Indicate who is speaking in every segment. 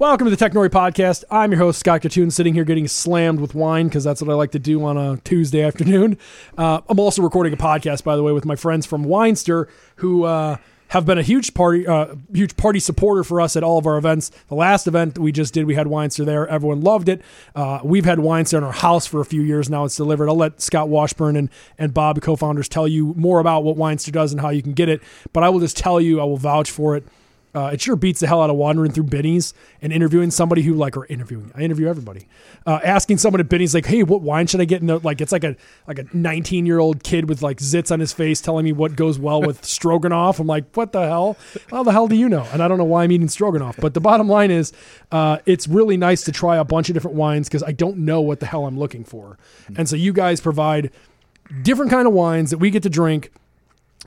Speaker 1: Welcome to the Technori Podcast. I'm your host, Scott Kitun, sitting here getting slammed with wine because that's what I like to do on a Tuesday afternoon. Uh, I'm also recording a podcast, by the way, with my friends from Winestyr who uh, have been a huge party, uh, huge party supporter for us at all of our events. The last event we just did, we had Winestyr there. Everyone loved it. Uh, we've had Winestyr in our house for a few years now. It's delivered. I'll let Scott Washburn and, and Bob, co-founders, tell you more about what Winestyr does and how you can get it. But I will just tell you, I will vouch for it uh, it sure beats the hell out of wandering through Binny's and interviewing somebody who like or interviewing. I interview everybody. Uh, asking someone at Binny's like, "Hey, what wine should I get?" And like, it's like a like a 19 year old kid with like zits on his face telling me what goes well with stroganoff. I'm like, what the hell? How the hell do you know? And I don't know why I'm eating stroganoff. But the bottom line is, uh, it's really nice to try a bunch of different wines because I don't know what the hell I'm looking for. And so you guys provide different kind of wines that we get to drink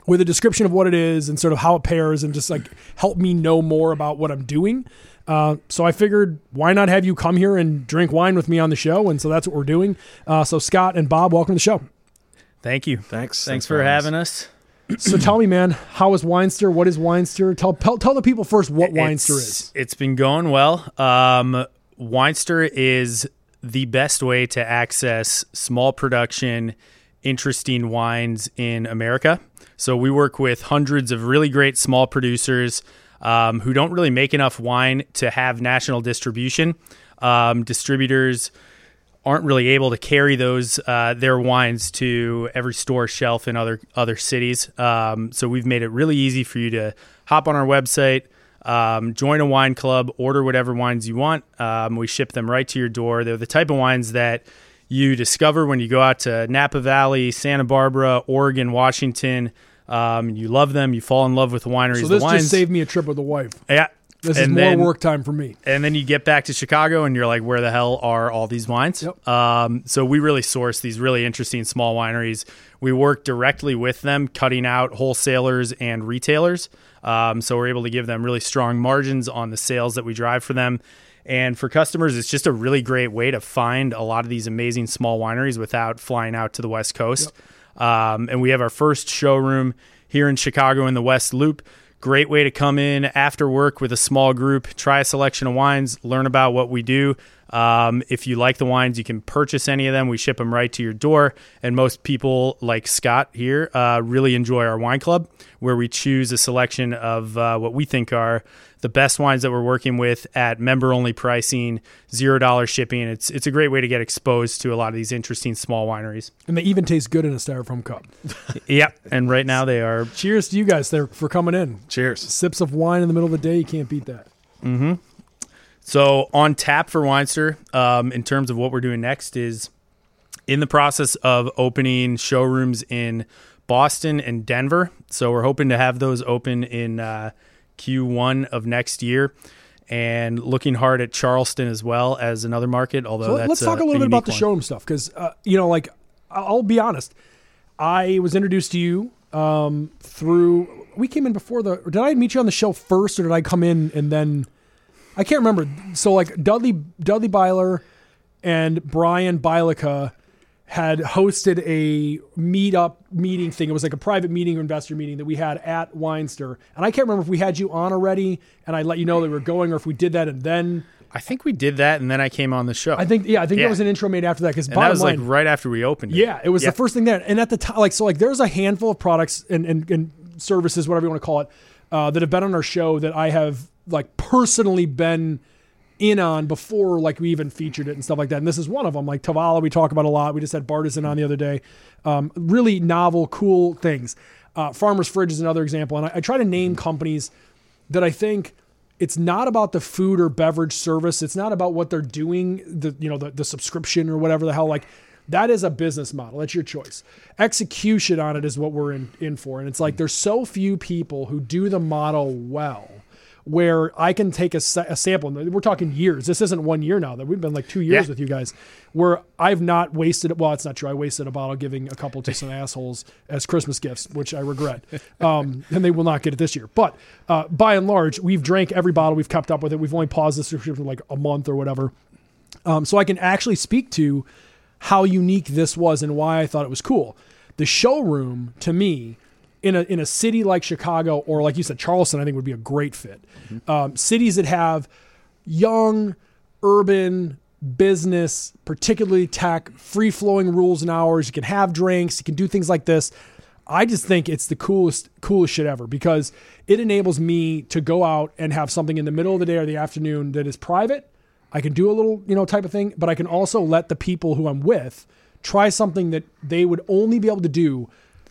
Speaker 1: with a description of what it is and sort of how it pairs and just like help me know more about what I'm doing. Uh, so I figured, why not have you come here and drink wine with me on the show? And so that's what we're doing. Uh, so Scott and Bob, welcome to the show.
Speaker 2: Thank you.
Speaker 3: Thanks.
Speaker 2: Thanks, for having us.
Speaker 1: So tell me, man, how is Winestyr? What is Winestyr? Tell, tell tell the people first what Winestyr
Speaker 2: It's-
Speaker 1: is.
Speaker 2: It's been going well. Um, Winester is the best way to access small production, interesting wines in America. So we work with hundreds of really great small producers um, who don't really make enough wine to have national distribution. Um, distributors aren't really able to carry those uh, their wines to every store shelf in other other cities. Um, so we've made it really easy for you to hop on our website, um, join a wine club, order whatever wines you want. Um, we ship them right to your door. They're the type of wines that you discover when you go out to Napa Valley, Santa Barbara, Oregon, Washington. Um, you love them. You fall in love with the wineries.
Speaker 1: So
Speaker 2: the
Speaker 1: this
Speaker 2: wines,
Speaker 1: just saved me a trip with the wife.
Speaker 2: yeah.
Speaker 1: This is
Speaker 2: And
Speaker 1: more
Speaker 2: then-
Speaker 1: work time for me.
Speaker 2: and then you get back to Chicago and you're like, where the hell are all these wines?
Speaker 1: Yep.
Speaker 2: Um, so we really source these really interesting small wineries. We work directly with them, cutting out wholesalers and retailers. Um, so we're able to give them really strong margins on the sales that we drive for them. And for customers, it's just a really great way to find a lot of these amazing small wineries without flying out to the West Coast. Um, and we have our first showroom here in Chicago in the West Loop. Great way to come in after work with a small group, try a selection of wines, learn about what we do. Um, if you like the wines, you can purchase any of them. We ship them right to your door. And most people, like Scott here, uh, really enjoy our wine club, where we choose a selection of uh, what we think are the best wines that we're working with at member only pricing, zero dollar shipping. It's it's a great way to get exposed to a lot of these interesting small wineries.
Speaker 1: And they even taste good in a styrofoam cup.
Speaker 2: Yep. And right now they are
Speaker 1: Cheers to you guys there for coming in.
Speaker 3: Cheers.
Speaker 1: Sips of wine in the middle of the day, you can't beat that.
Speaker 2: So on tap for Winestyr, um, in terms of what we're doing next, is in the process of opening showrooms in Boston and Denver. So we're hoping to have those open in uh, Q1 of next year, and looking hard at Charleston as well as another market. Although
Speaker 1: So let's talk a
Speaker 2: a
Speaker 1: little bit about the
Speaker 2: one.
Speaker 1: showroom stuff because uh, you know, like I'll be honest, I was introduced to you um, through. We came in before the. Did I meet you on the show first, or did I come in and then? I can't remember. So like Dudley Dudley Byler and Brian Bilica had hosted a meetup meeting thing. It was like a private meeting or investor meeting that we had at Winestyr. And I can't remember if we had you on already and I let you know that we were going or if we did that and then
Speaker 2: I think we did that, and then I came on the show.
Speaker 1: I think yeah, I think
Speaker 2: Yeah.
Speaker 1: there was an intro made after that because
Speaker 2: that was like right after we opened. It.
Speaker 1: yeah, it was
Speaker 2: Yeah.
Speaker 1: the first thing there. And at the time, like so, like there's a handful of products and and, and services, whatever you want to call it, uh, that have been on our show that I have like personally been in on before like we even featured it and stuff like that. And this is one of them. Like Tovala, we talk about a lot. We just had Bartisan on the other day. Um, really novel, cool things. Uh, Farmer's Fridge is another example. And I, I try to name companies that I think it's not about the food or beverage service. It's not about what they're doing, the you know the, the subscription or whatever the hell. Like that is a business model. That's your choice. Execution on it is what we're in, in for. And it's like there's so few people who do the model well. Where I can take a, a sample, and we're talking years. This isn't one year now. That we've been like two years
Speaker 2: Yeah.
Speaker 1: with you guys. Where I've not wasted. Well, it's not true. I wasted a bottle giving a couple to some assholes as Christmas gifts, which I regret. Um, and they will not get it this year. But uh, by and large, we've drank every bottle. We've kept up with it. We've only paused this for like a month or whatever. Um, so I can actually speak to how unique this was and why I thought it was cool. The showroom to me in a in a city like Chicago or like you said Charleston, I think would be a great fit. Um, cities that have young, urban business, particularly tech, free flowing rules and hours. You can have drinks, you can do things like this. I just think it's the coolest, coolest shit ever because it enables me to go out and have something in the middle of the day or the afternoon that is private. I can do a little, you know, type of thing, but I can also let the people who I'm with try something that they would only be able to do,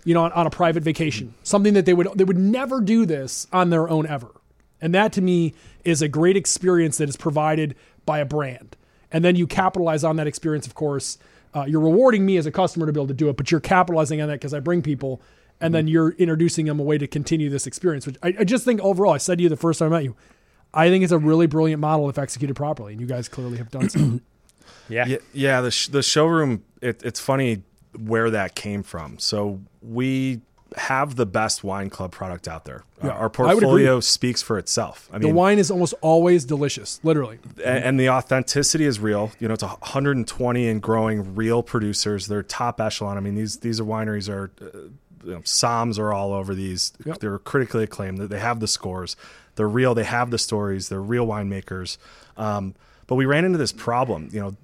Speaker 1: you know, on, on a private vacation. Something that they would they would never do this on their own ever. And that to me is a great experience that is provided by a brand. And then you capitalize on that experience, of course. Uh, you're rewarding me as a customer to be able to do it, but you're capitalizing on that because I bring people and then you're introducing them a way to continue this experience, which I, I just think overall, I said to you the first time I met you, I think it's a really brilliant model if executed properly. And you guys clearly have done so.
Speaker 2: Yeah.
Speaker 3: Yeah, yeah the sh- the showroom. It, it's funny where that came from. So we have the best wine club product out there. Uh,
Speaker 1: Yeah,
Speaker 3: our portfolio speaks for itself. I mean, the
Speaker 1: wine is almost always delicious, literally.
Speaker 3: a- and the authenticity is real. You know, it's 120 and growing real producers. They're top echelon. I mean, these these are wineries are. Uh, you know, Somms are all over these.
Speaker 1: Yep.
Speaker 3: They're critically acclaimed. They have the scores. They're real. They have the stories. They're real winemakers. Um, but we ran into this problem. You know,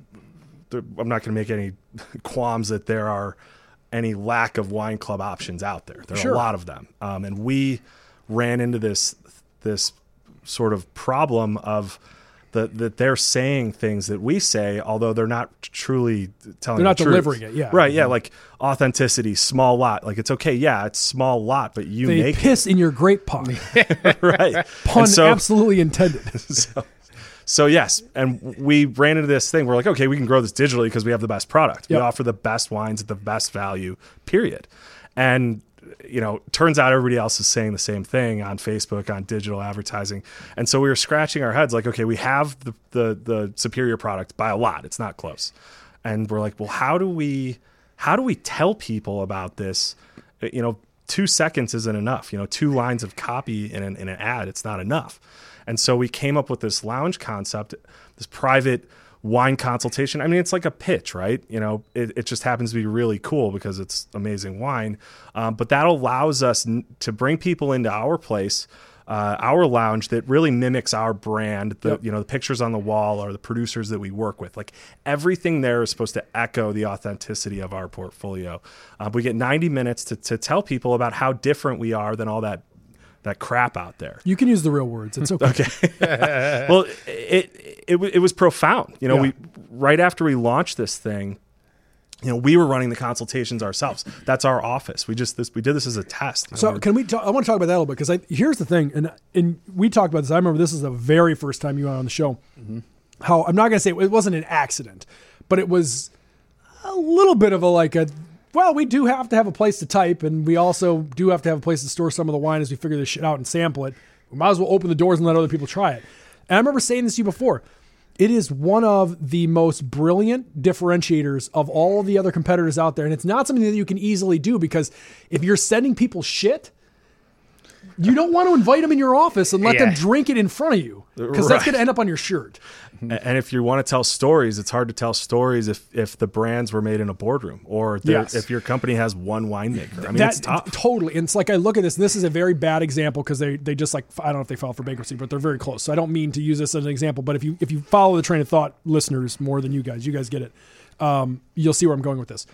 Speaker 3: I'm not going to make any qualms that there are any lack of wine club options out there. There are
Speaker 1: Sure.
Speaker 3: a lot of them, um, and we ran into this this sort of problem of that that they're saying things that we say, although they're not truly telling.
Speaker 1: They're not
Speaker 3: the truth.
Speaker 1: delivering it, yeah.
Speaker 3: right. Yeah, like authenticity, small lot. Like it's okay. Yeah, it's small lot, but you
Speaker 1: They
Speaker 3: make
Speaker 1: piss in your grape pot.
Speaker 3: right.
Speaker 1: Pun
Speaker 3: so,
Speaker 1: absolutely intended.
Speaker 3: so, so yes, and we ran into this thing. We're like, okay, we can grow this digitally because we have the best product.
Speaker 1: Yep.
Speaker 3: We offer the best wines at the best value. Period. And you know, turns out everybody else is saying the same thing on Facebook, on digital advertising. And so we were scratching our heads, like, okay, we have the the, the superior product by a lot. It's not close. And we're like, well, how do we how do we tell people about this? You know, two seconds isn't enough. You know, two lines of copy in an, in an ad, it's not enough. And so we came up with this lounge concept, this private wine consultation. I mean, it's like a pitch, right? You know, it, it just happens to be really cool because it's amazing wine. Um, but that allows us n- to bring people into our place, uh, our lounge that really mimics our brand. The
Speaker 1: Yep.
Speaker 3: you know the pictures on the wall are the producers that we work with. Like everything there is supposed to echo the authenticity of our portfolio. Uh, we get 90 minutes to to tell people about how different we are than all that that crap out there.
Speaker 1: You can use the real words. It's okay.
Speaker 3: Okay. well, it, it it was profound. You know,
Speaker 1: Yeah.
Speaker 3: we right after we launched this thing, you know, we were running the consultations ourselves. That's our office. We just this we did this as a test.
Speaker 1: So can we? Talk, I want to talk about that a little bit because I, here's the thing, and and we talked about this. I remember this is the very first time you were on the show. Mm-hmm. How I'm not going to say it wasn't an accident, but it was a little bit of a like a. Well, we do have to have a place to type, and we also do have to have a place to store some of the wine as we figure this shit out and sample it. We might as well open the doors and let other people try it. And I remember saying this to you before. It is one of the most brilliant differentiators of all of the other competitors out there. And it's not something that you can easily do because if you're sending people shit, you don't want to invite them in your office and let them drink it in front of you because that's going to end up on your shirt.
Speaker 3: And if you want to tell stories, it's hard to tell stories if, if the brands were made in a boardroom or
Speaker 1: Yes.
Speaker 3: if your company has one winemaker. I mean,
Speaker 1: that
Speaker 3: it's tough.
Speaker 1: totally. And it's like I look at this. And this is a very bad example because they they just like I don't know if they filed for bankruptcy, but they're very close. So I don't mean to use this as an example. But if you if you follow the train of thought, listeners more than you guys, you guys get it. Um, you'll see where I'm going with this.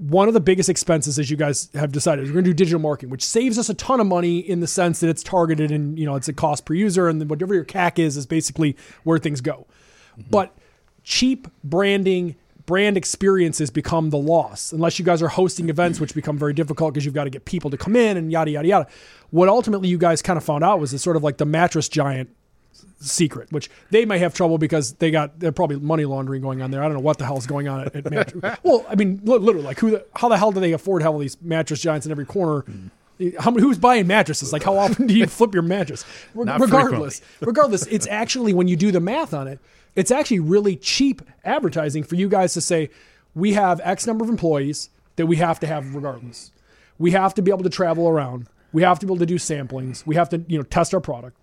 Speaker 1: One of the biggest expenses, as you guys have decided, is we're going to do digital marketing, which saves us a ton of money in the sense that it's targeted and you know it's a cost per user, and whatever your CAC is is basically where things go. Mm-hmm. But cheap branding, brand experiences become the loss unless you guys are hosting events, which become very difficult because you've got to get people to come in and yada yada yada. What ultimately you guys kind of found out was it's sort of like the mattress giant secret, which they may have trouble because they got they're probably money laundering going on there. I don't know what the hell is going on at, at mattress. well, I mean, literally, like who, the, how the hell do they afford to have all these mattress giants in every corner? Hmm. How many, who's buying mattresses? Like how often do you flip your mattress? Re- regardless, regardless, it's actually when you do the math on it, it's actually really cheap advertising for you guys to say we have X number of employees that we have to have regardless. We have to be able to travel around. We have to be able to do samplings. We have to, you know, test our product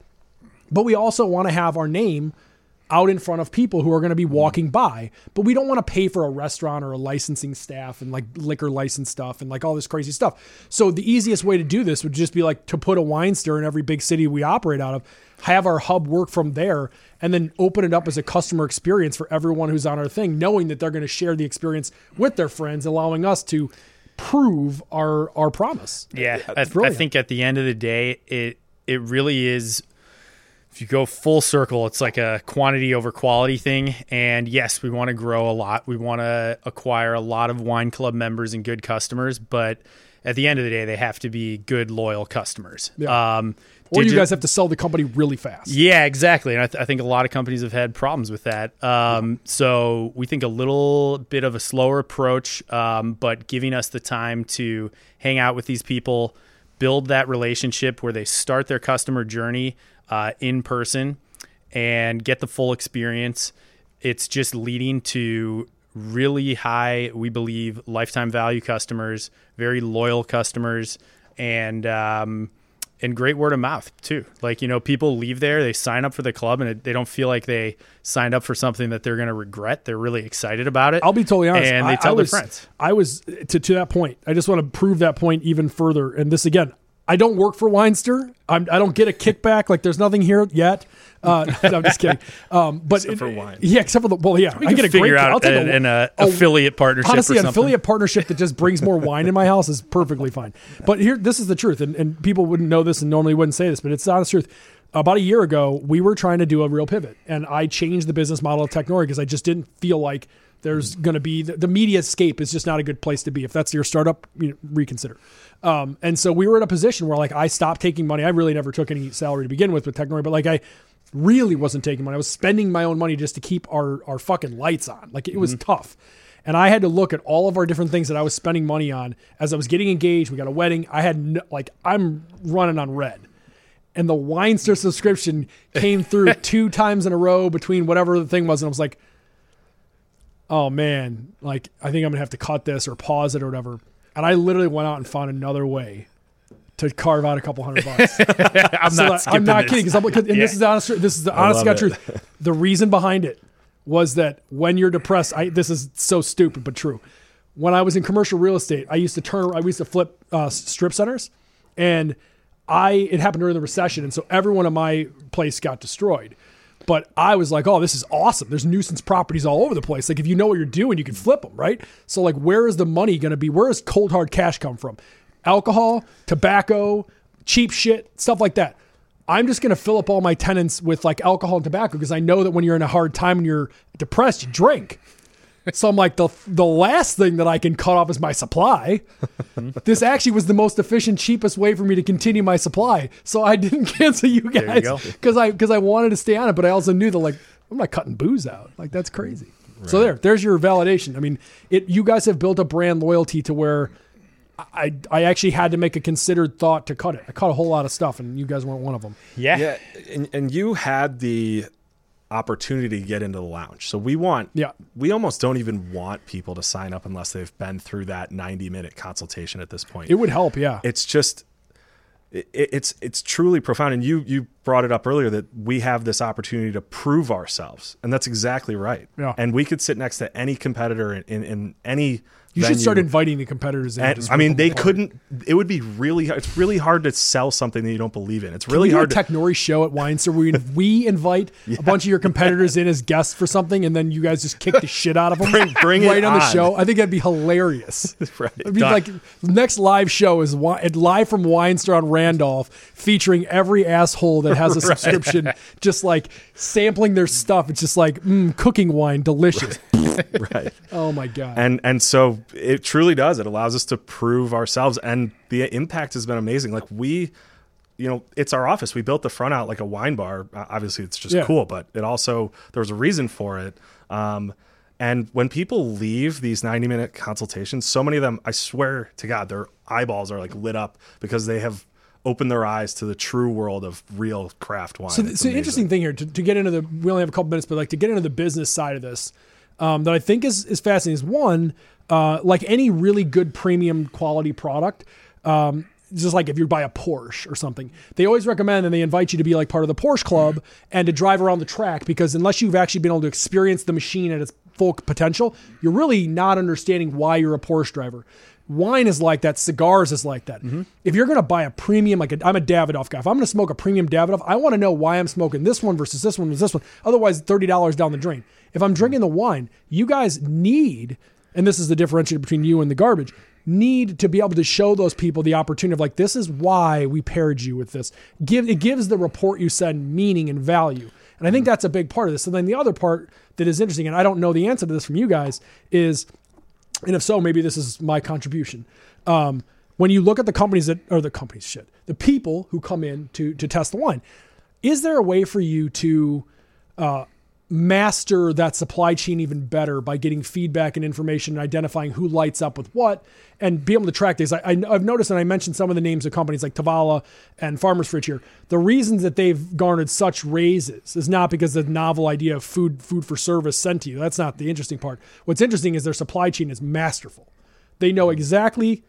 Speaker 1: but we also want to have our name out in front of people who are going to be mm. walking by. But we don't want to pay for a restaurant or a licensing staff and like liquor license stuff and like all this crazy stuff. So the easiest way to do this would just be like to put a wine store in every big city we operate out of, have our hub work from there, and then open it up as a customer experience for everyone who's on our thing, knowing that they're going to share the experience with their friends, allowing us to prove our our promise.
Speaker 2: Yeah, I, I think at the end of the day, it it really is. If you go full circle, it's like a quantity over quality thing. And yes, we want to grow a lot. We want to acquire a lot of wine club members and good customers. But at the end of the day, they have to be good, loyal customers.
Speaker 1: Yeah.
Speaker 2: Um,
Speaker 1: Or you guys have to sell the company really fast.
Speaker 2: yeah, exactly. And I, th- I think a lot of companies have had problems with that. Um, so we think a little bit of a slower approach, um, but giving us the time to hang out with these people, build that relationship where they start their customer journey uh, in person and get the full experience. It's just leading to really high, we believe, lifetime value customers, very loyal customers, and um, and great word of mouth too. Like you know, people leave there, they sign up for the club, and it, they don't feel like they signed up for something that they're going to regret. They're really excited about it.
Speaker 1: I'll be totally honest.
Speaker 2: and
Speaker 1: I-
Speaker 2: they tell
Speaker 1: I
Speaker 2: their
Speaker 1: was,
Speaker 2: friends.
Speaker 1: I was to to that point. I just want to prove that point even further. And this again, I don't work for Winestyr. I'm, I don't get a kickback. Like there's nothing here yet. Uh, no, I'm just kidding. Um, but
Speaker 3: Except
Speaker 1: it-
Speaker 3: for wine.
Speaker 1: Yeah, except for the well, yeah, I get a
Speaker 2: figure
Speaker 1: great.
Speaker 2: out
Speaker 1: I'll take
Speaker 2: an,
Speaker 1: a,
Speaker 2: an, uh,
Speaker 1: a-
Speaker 2: affiliate partnership.
Speaker 1: Honestly,
Speaker 2: or
Speaker 1: an affiliate partnership that just brings more wine in my house is perfectly fine. But here, this is the truth, and, and people wouldn't know this and normally wouldn't say this, but it's the honest truth. About a year ago, we were trying to do a real pivot, and I changed the business model of Technori because I just didn't feel like there's going to be the, the media escape is just not a good place to be. If that's your startup, you know, reconsider. Um, and so we were in a position where like I stopped taking money. I really never took any salary to begin with with Technori, but like I really wasn't taking money. I was spending my own money just to keep our our fucking lights on. Like it was tough. And I had to look at all of our different things that I was spending money on as I was getting engaged. We got a wedding. I had no, like I'm running on red. And the Winestyr subscription came through two times in a row between whatever the thing was and I was like oh man, like I think I'm gonna have to cut this or pause it or whatever. And I literally went out and found another way to carve out a couple hundred bucks.
Speaker 2: I'm
Speaker 1: So
Speaker 2: not.
Speaker 1: I'm not
Speaker 2: this.
Speaker 1: kidding. 'cause I'm, 'cause- and this is the honest. This is the honest God truth. The reason behind it was that when you're depressed, I this is so stupid but true. When I was in commercial real estate, I used to turn. I used to flip uh, strip centers, and I it happened during the recession, and so everyone in my place got destroyed. But I was like, oh, this is awesome. There's nuisance properties all over the place. Like if you know what you're doing, you can flip them, right? So like, where is the money going to be? Where does cold hard cash come from? Alcohol, tobacco, cheap shit, stuff like that. I'm just going to fill up all my tenants with like alcohol and tobacco because I know that when you're in a hard time and you're depressed, you drink. So I'm like the the last thing that I can cut off is my supply. this actually was the most efficient, cheapest way for me to continue my supply. So I didn't cancel you
Speaker 2: you
Speaker 1: guys because I because I wanted to stay on it, but I also knew that like I'm not cutting booze out. Like that's crazy. So there, there's your validation. I mean, it you guys have built a brand loyalty to where I I actually had to make a considered thought to cut it. I cut a whole lot of stuff, and you guys weren't one of them.
Speaker 2: Yeah.
Speaker 3: Yeah, and, and you had the opportunity to get into the lounge. So we want,
Speaker 1: Yeah.
Speaker 3: we almost don't even want people to sign up unless they've been through that 90 minute consultation at this point.
Speaker 1: It would help, yeah.
Speaker 3: it's just, it, it's it's truly profound. And you you brought it up earlier that we have this opportunity to prove ourselves, and that's exactly right.
Speaker 1: Yeah.
Speaker 3: And we could sit next to any competitor in, in, in any.
Speaker 1: You should start inviting the competitors in.
Speaker 3: And, I mean, they
Speaker 1: apart.
Speaker 3: couldn't. It would be really. It's really hard to sell something that you don't believe in. It's really hard.
Speaker 1: a
Speaker 3: to,
Speaker 1: Technori show at Winestyr where we, we invite a bunch of your competitors in as guests for something, and then you guys just kick the shit out of them
Speaker 3: Bring- bring it
Speaker 1: right on the show. I think that'd be hilarious.
Speaker 3: right.
Speaker 1: It'd be
Speaker 2: Done.
Speaker 1: like next live show is live from Winestyr on Randolph, featuring every asshole that has a subscription, just like sampling their stuff. It's just like mm, cooking wine, delicious.
Speaker 3: right.
Speaker 1: Oh my god!
Speaker 3: and and so it truly does. It allows us to prove ourselves and the impact has been amazing. Like we you know it's our office. We built the front out like a wine bar. Obviously it's just
Speaker 1: Yeah.
Speaker 3: cool but it also there was a reason for it. Um and when people leave these 90 minute consultations so many of them i swear to god their eyeballs are like lit up because they have opened their eyes to the true world of real craft wine.
Speaker 1: So,
Speaker 3: It's
Speaker 1: so
Speaker 3: amazing.
Speaker 1: interesting thing here to, to get into the we only have a couple minutes, but like to get into the business side of this, um, that I think is is fascinating is one, uh, like any really good premium quality product, um, just like if you buy a Porsche or something, they always recommend and they invite you to be like part of the Porsche club and to drive around the track because unless you've actually been able to experience the machine at its full potential, you're really not understanding why you're a Porsche driver. Wine is like that. Cigars is like that. If you're going to buy a premium, like i I'm a Davidoff guy. If I'm going to smoke a premium Davidoff, I want to know why I'm smoking this one versus this one versus this one. Otherwise, thirty dollars down the drain. If I'm drinking the wine, you guys need, and this is the differentiator between you and the garbage, need to be able to show those people the opportunity of like this is why we paired you with this. Give it gives the report you send meaning and value. And I think mm-hmm. that's a big part of this. And then the other part that is interesting, and I don't know the answer to this from you guys, is and if so, maybe this is my contribution. Um, when you look at the companies that or the companies shit, the people who come in to to test the wine, is there a way for you to uh, master that supply chain even better by getting feedback and information and identifying who lights up with what and be able to track these. I, have noticed, and I mentioned some of the names of companies like Tovala and Farmers Fridge here. The reasons that they've garnered such raises is not because the novel idea of food food for service sent to you. That's not the interesting part. What's interesting is their supply chain is masterful. They know exactly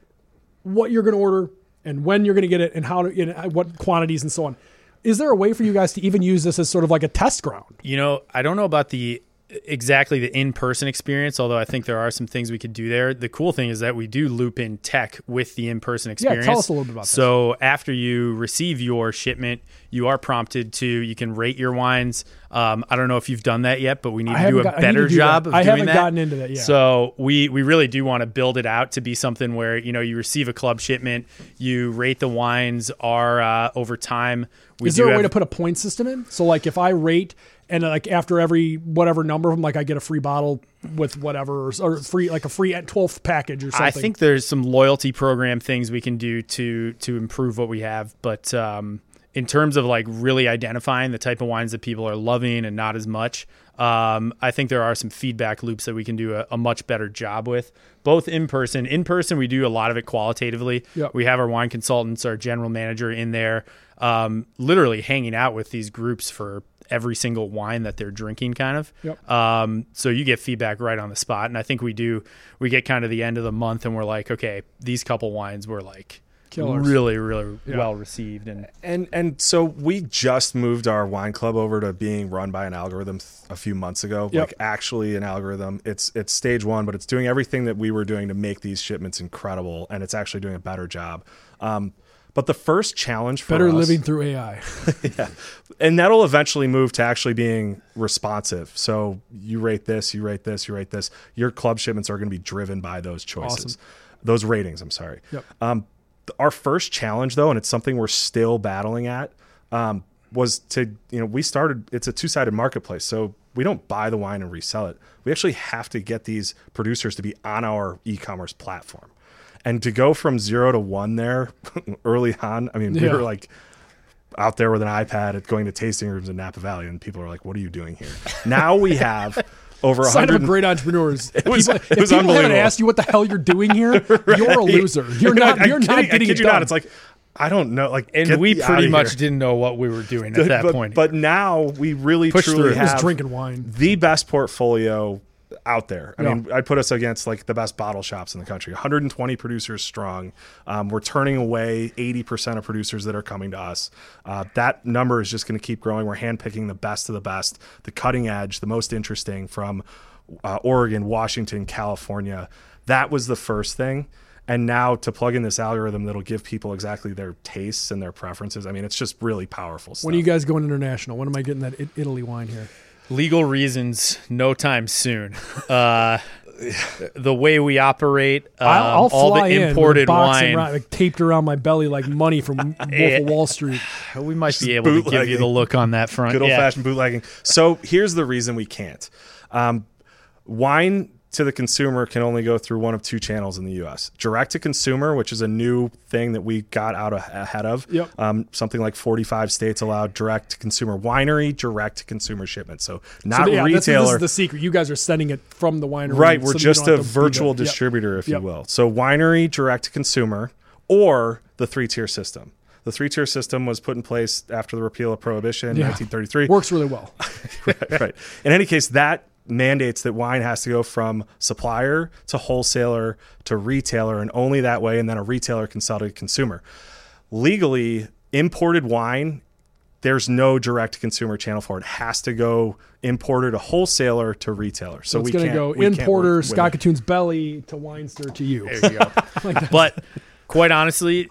Speaker 1: what you're going to order and when you're going to get it and how to, and what quantities and so on. Is there a way for you guys to even use this as sort of like a test ground?
Speaker 2: You know, I don't know about the exactly the in-person experience although i think there are some things we could do there. The cool thing is that we do loop in tech with the in-person experience
Speaker 1: yeah, tell us a little bit about that.
Speaker 2: So after you receive your shipment you are prompted to you can rate your wines. Um, i don't know if you've done that yet but we need
Speaker 1: I
Speaker 2: to do a
Speaker 1: got,
Speaker 2: better
Speaker 1: do
Speaker 2: job
Speaker 1: that.
Speaker 2: of
Speaker 1: I
Speaker 2: doing
Speaker 1: haven't
Speaker 2: that.
Speaker 1: gotten into that yet.
Speaker 2: So we we really do want to build it out to be something where you know you receive a club shipment you rate the wines are uh, over time. We
Speaker 1: is there a way
Speaker 2: have,
Speaker 1: to put a point system in? So like if i rate and like after every whatever number of them, like I get a free bottle with whatever or, or free like a free 12th package or something.
Speaker 2: I think there's some loyalty program things we can do to to improve what we have, but um, in terms of like really identifying the type of wines that people are loving and not as much, um, I think there are some feedback loops that we can do a, a, much better job with, both in person. In person, we do a lot of it qualitatively.
Speaker 1: Yep.
Speaker 2: We have our wine consultants, our general manager in there, um, literally hanging out with these groups for every single wine that they're drinking kind of
Speaker 1: yep.
Speaker 2: um, so you get feedback right on the spot and i think we do we get kind of the end of the month and we're like okay these couple wines were like
Speaker 1: Killers.
Speaker 2: really really yeah. well received and
Speaker 3: and and so we just moved our wine club over to being run by an algorithm th- a few months ago
Speaker 1: yep.
Speaker 3: like actually an algorithm it's it's stage one but it's doing everything that we were doing to make these shipments incredible and it's actually doing a better job um, but the first challenge for
Speaker 1: better
Speaker 3: us,
Speaker 1: living through AI,
Speaker 3: yeah, and that'll eventually move to actually being responsive. So you rate this, you rate this, you rate this. Your club shipments are going to be driven by those choices,
Speaker 1: awesome.
Speaker 3: those ratings. I'm sorry.
Speaker 1: Yep.
Speaker 3: Um, our first challenge, though, and it's something we're still battling at, um, was to you know we started. It's a two sided marketplace, so we don't buy the wine and resell it. We actually have to get these producers to be on our e commerce platform and to go from zero to one there early on i mean we
Speaker 1: Yeah.
Speaker 3: were like out there with an ipad at going to tasting rooms in napa valley and people are like what are you doing here now we have over
Speaker 1: sign
Speaker 3: 100
Speaker 1: great entrepreneurs. It
Speaker 3: was-
Speaker 1: people,
Speaker 3: it
Speaker 1: if
Speaker 3: was
Speaker 1: people haven't
Speaker 3: unbelievable.
Speaker 1: asked you what the hell you're doing here, you're a loser. You're not.
Speaker 3: I-
Speaker 1: You're
Speaker 3: I
Speaker 1: not
Speaker 3: kid- I
Speaker 1: getting
Speaker 3: kid
Speaker 1: it
Speaker 3: you
Speaker 1: done.
Speaker 3: not. It's like I don't know. Like,
Speaker 2: and we pretty much
Speaker 3: here.
Speaker 2: didn't know what we were doing at that
Speaker 3: but,
Speaker 2: point
Speaker 3: But now we really
Speaker 2: Push
Speaker 3: truly
Speaker 2: through.
Speaker 1: Just
Speaker 3: have
Speaker 1: drinking wine.
Speaker 3: the best portfolio out there. I
Speaker 1: Yeah.
Speaker 3: mean, I'd put us against like the best bottle shops in the country. 120 producers strong. Um, we're turning away 80% of producers that are coming to us. Uh, that number is just going to keep growing. We're handpicking the best of the best, the cutting edge, the most interesting from uh, Oregon, Washington, California. That was the first thing. And now to plug in this algorithm that'll give people exactly their tastes and their preferences. I mean, it's just really powerful stuff.
Speaker 1: When are you guys going international? When am I getting that Italy wine here?
Speaker 2: Legal reasons no time soon uh, the way we operate um,
Speaker 1: I'll, I'll
Speaker 2: all
Speaker 1: fly
Speaker 2: the
Speaker 1: in with
Speaker 2: imported wine
Speaker 1: around, like, taped around my belly like money from Wolf of Wall Street.
Speaker 2: we might be able to give you the look on that front
Speaker 3: good old
Speaker 2: Yeah.
Speaker 3: fashioned bootlegging. So here's the reason we can't. Um, wine to the consumer can only go through one of two channels in the U.S. Direct to consumer, which is a new thing that we got out ahead of.
Speaker 1: Yep.
Speaker 3: Um, something like 45 states allow direct to consumer winery, direct to consumer shipment. So not
Speaker 1: So, yeah,
Speaker 3: retailer.
Speaker 1: this is the secret. You guys are sending it from the winery.
Speaker 3: Right, we're
Speaker 1: you
Speaker 3: just a
Speaker 1: have to do
Speaker 3: virtual
Speaker 1: that. Yep.
Speaker 3: distributor, if
Speaker 1: Yep.
Speaker 3: you will. So winery, direct to consumer, or the three tier system. The three tier system was put in place after the repeal of prohibition in
Speaker 1: Yeah.
Speaker 3: 1933.
Speaker 1: Works really well.
Speaker 3: right, right. In any case, that mandates that wine has to go from supplier to wholesaler to retailer, and only that way, and then a retailer can sell to consumer. Legally, imported wine, there's no direct consumer channel for it. it. Has to go importer to wholesaler to retailer. So,
Speaker 1: So it's
Speaker 3: we
Speaker 1: going to
Speaker 3: can't
Speaker 1: go
Speaker 3: we
Speaker 1: importer,
Speaker 3: work
Speaker 1: Scott
Speaker 3: it.
Speaker 1: Belly to Winestyr to you.
Speaker 2: There you go. but quite honestly,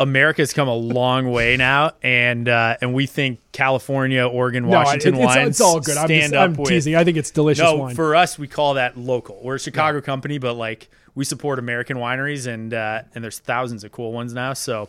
Speaker 2: America's come a long way now, and uh, and we think California, Oregon,
Speaker 1: No,
Speaker 2: Washington
Speaker 1: it- it's,
Speaker 2: wines
Speaker 1: it's all good. I'm,
Speaker 2: stand
Speaker 1: just,
Speaker 2: up
Speaker 1: I'm
Speaker 2: with.
Speaker 1: teasing. I think it's delicious
Speaker 2: no,
Speaker 1: wine.
Speaker 2: for us, we call that local. We're a Chicago company, but like we support American wineries, and uh, and there's thousands of cool ones now. So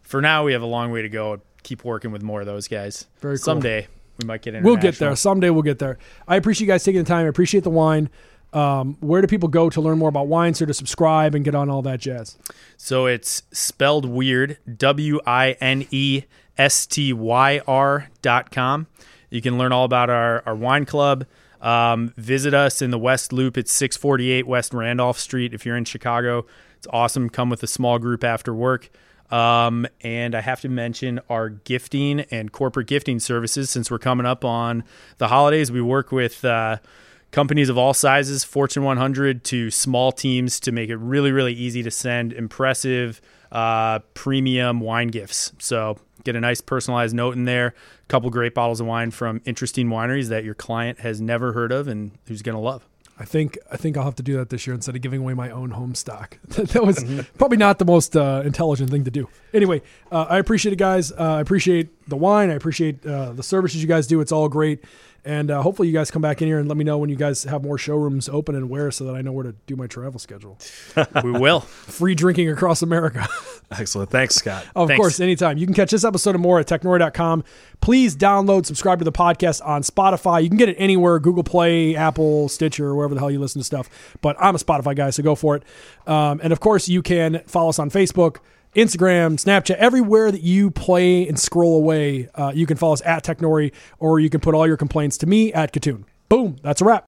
Speaker 2: for now, we have a long way to go. Keep working with more of those guys.
Speaker 1: Very cool.
Speaker 2: Someday we might get international.
Speaker 1: We'll get there. Someday we'll get there. I appreciate you guys taking the time. I appreciate the wine. Um, where do people go to learn more about wines or to subscribe and get on all that jazz?
Speaker 2: So it's spelled weird, W I N E S T Y R dot com. You can learn all about our, our wine club. Um, visit us in the West Loop. It's 648 West Randolph Street. If you're in Chicago, it's awesome. Come with a small group after work. Um, and I have to mention our gifting and corporate gifting services since we're coming up on the holidays. We work with uh, companies of all sizes, Fortune 100 to small teams, to make it really, really easy to send impressive, uh, premium wine gifts. So get a nice personalized note in there, a couple great bottles of wine from interesting wineries that your client has never heard of and who's going to love.
Speaker 1: I think I think I'll have to do that this year instead of giving away my own home stock. that was probably not the most uh, intelligent thing to do. Anyway, uh, I appreciate it, guys. Uh, I appreciate the wine. I appreciate uh, the services you guys do. It's all great. And uh, hopefully, you guys come back in here and let me know when you guys have more showrooms open and where, so that I know where to do my travel schedule.
Speaker 2: we will.
Speaker 1: Free drinking across America.
Speaker 3: Excellent. Thanks, Scott.
Speaker 1: Of
Speaker 2: Thanks.
Speaker 1: course, anytime. You can catch this episode and more at technori.com. Please download, subscribe to the podcast on Spotify. You can get it anywhere Google Play, Apple, Stitcher, wherever the hell you listen to stuff. But I'm a Spotify guy, so go for it. Um, and of course, you can follow us on Facebook, Instagram, Snapchat, everywhere that you play and scroll away. Uh, you can follow us at Technori, or you can put all your complaints to me at Kitun. Boom, that's a wrap.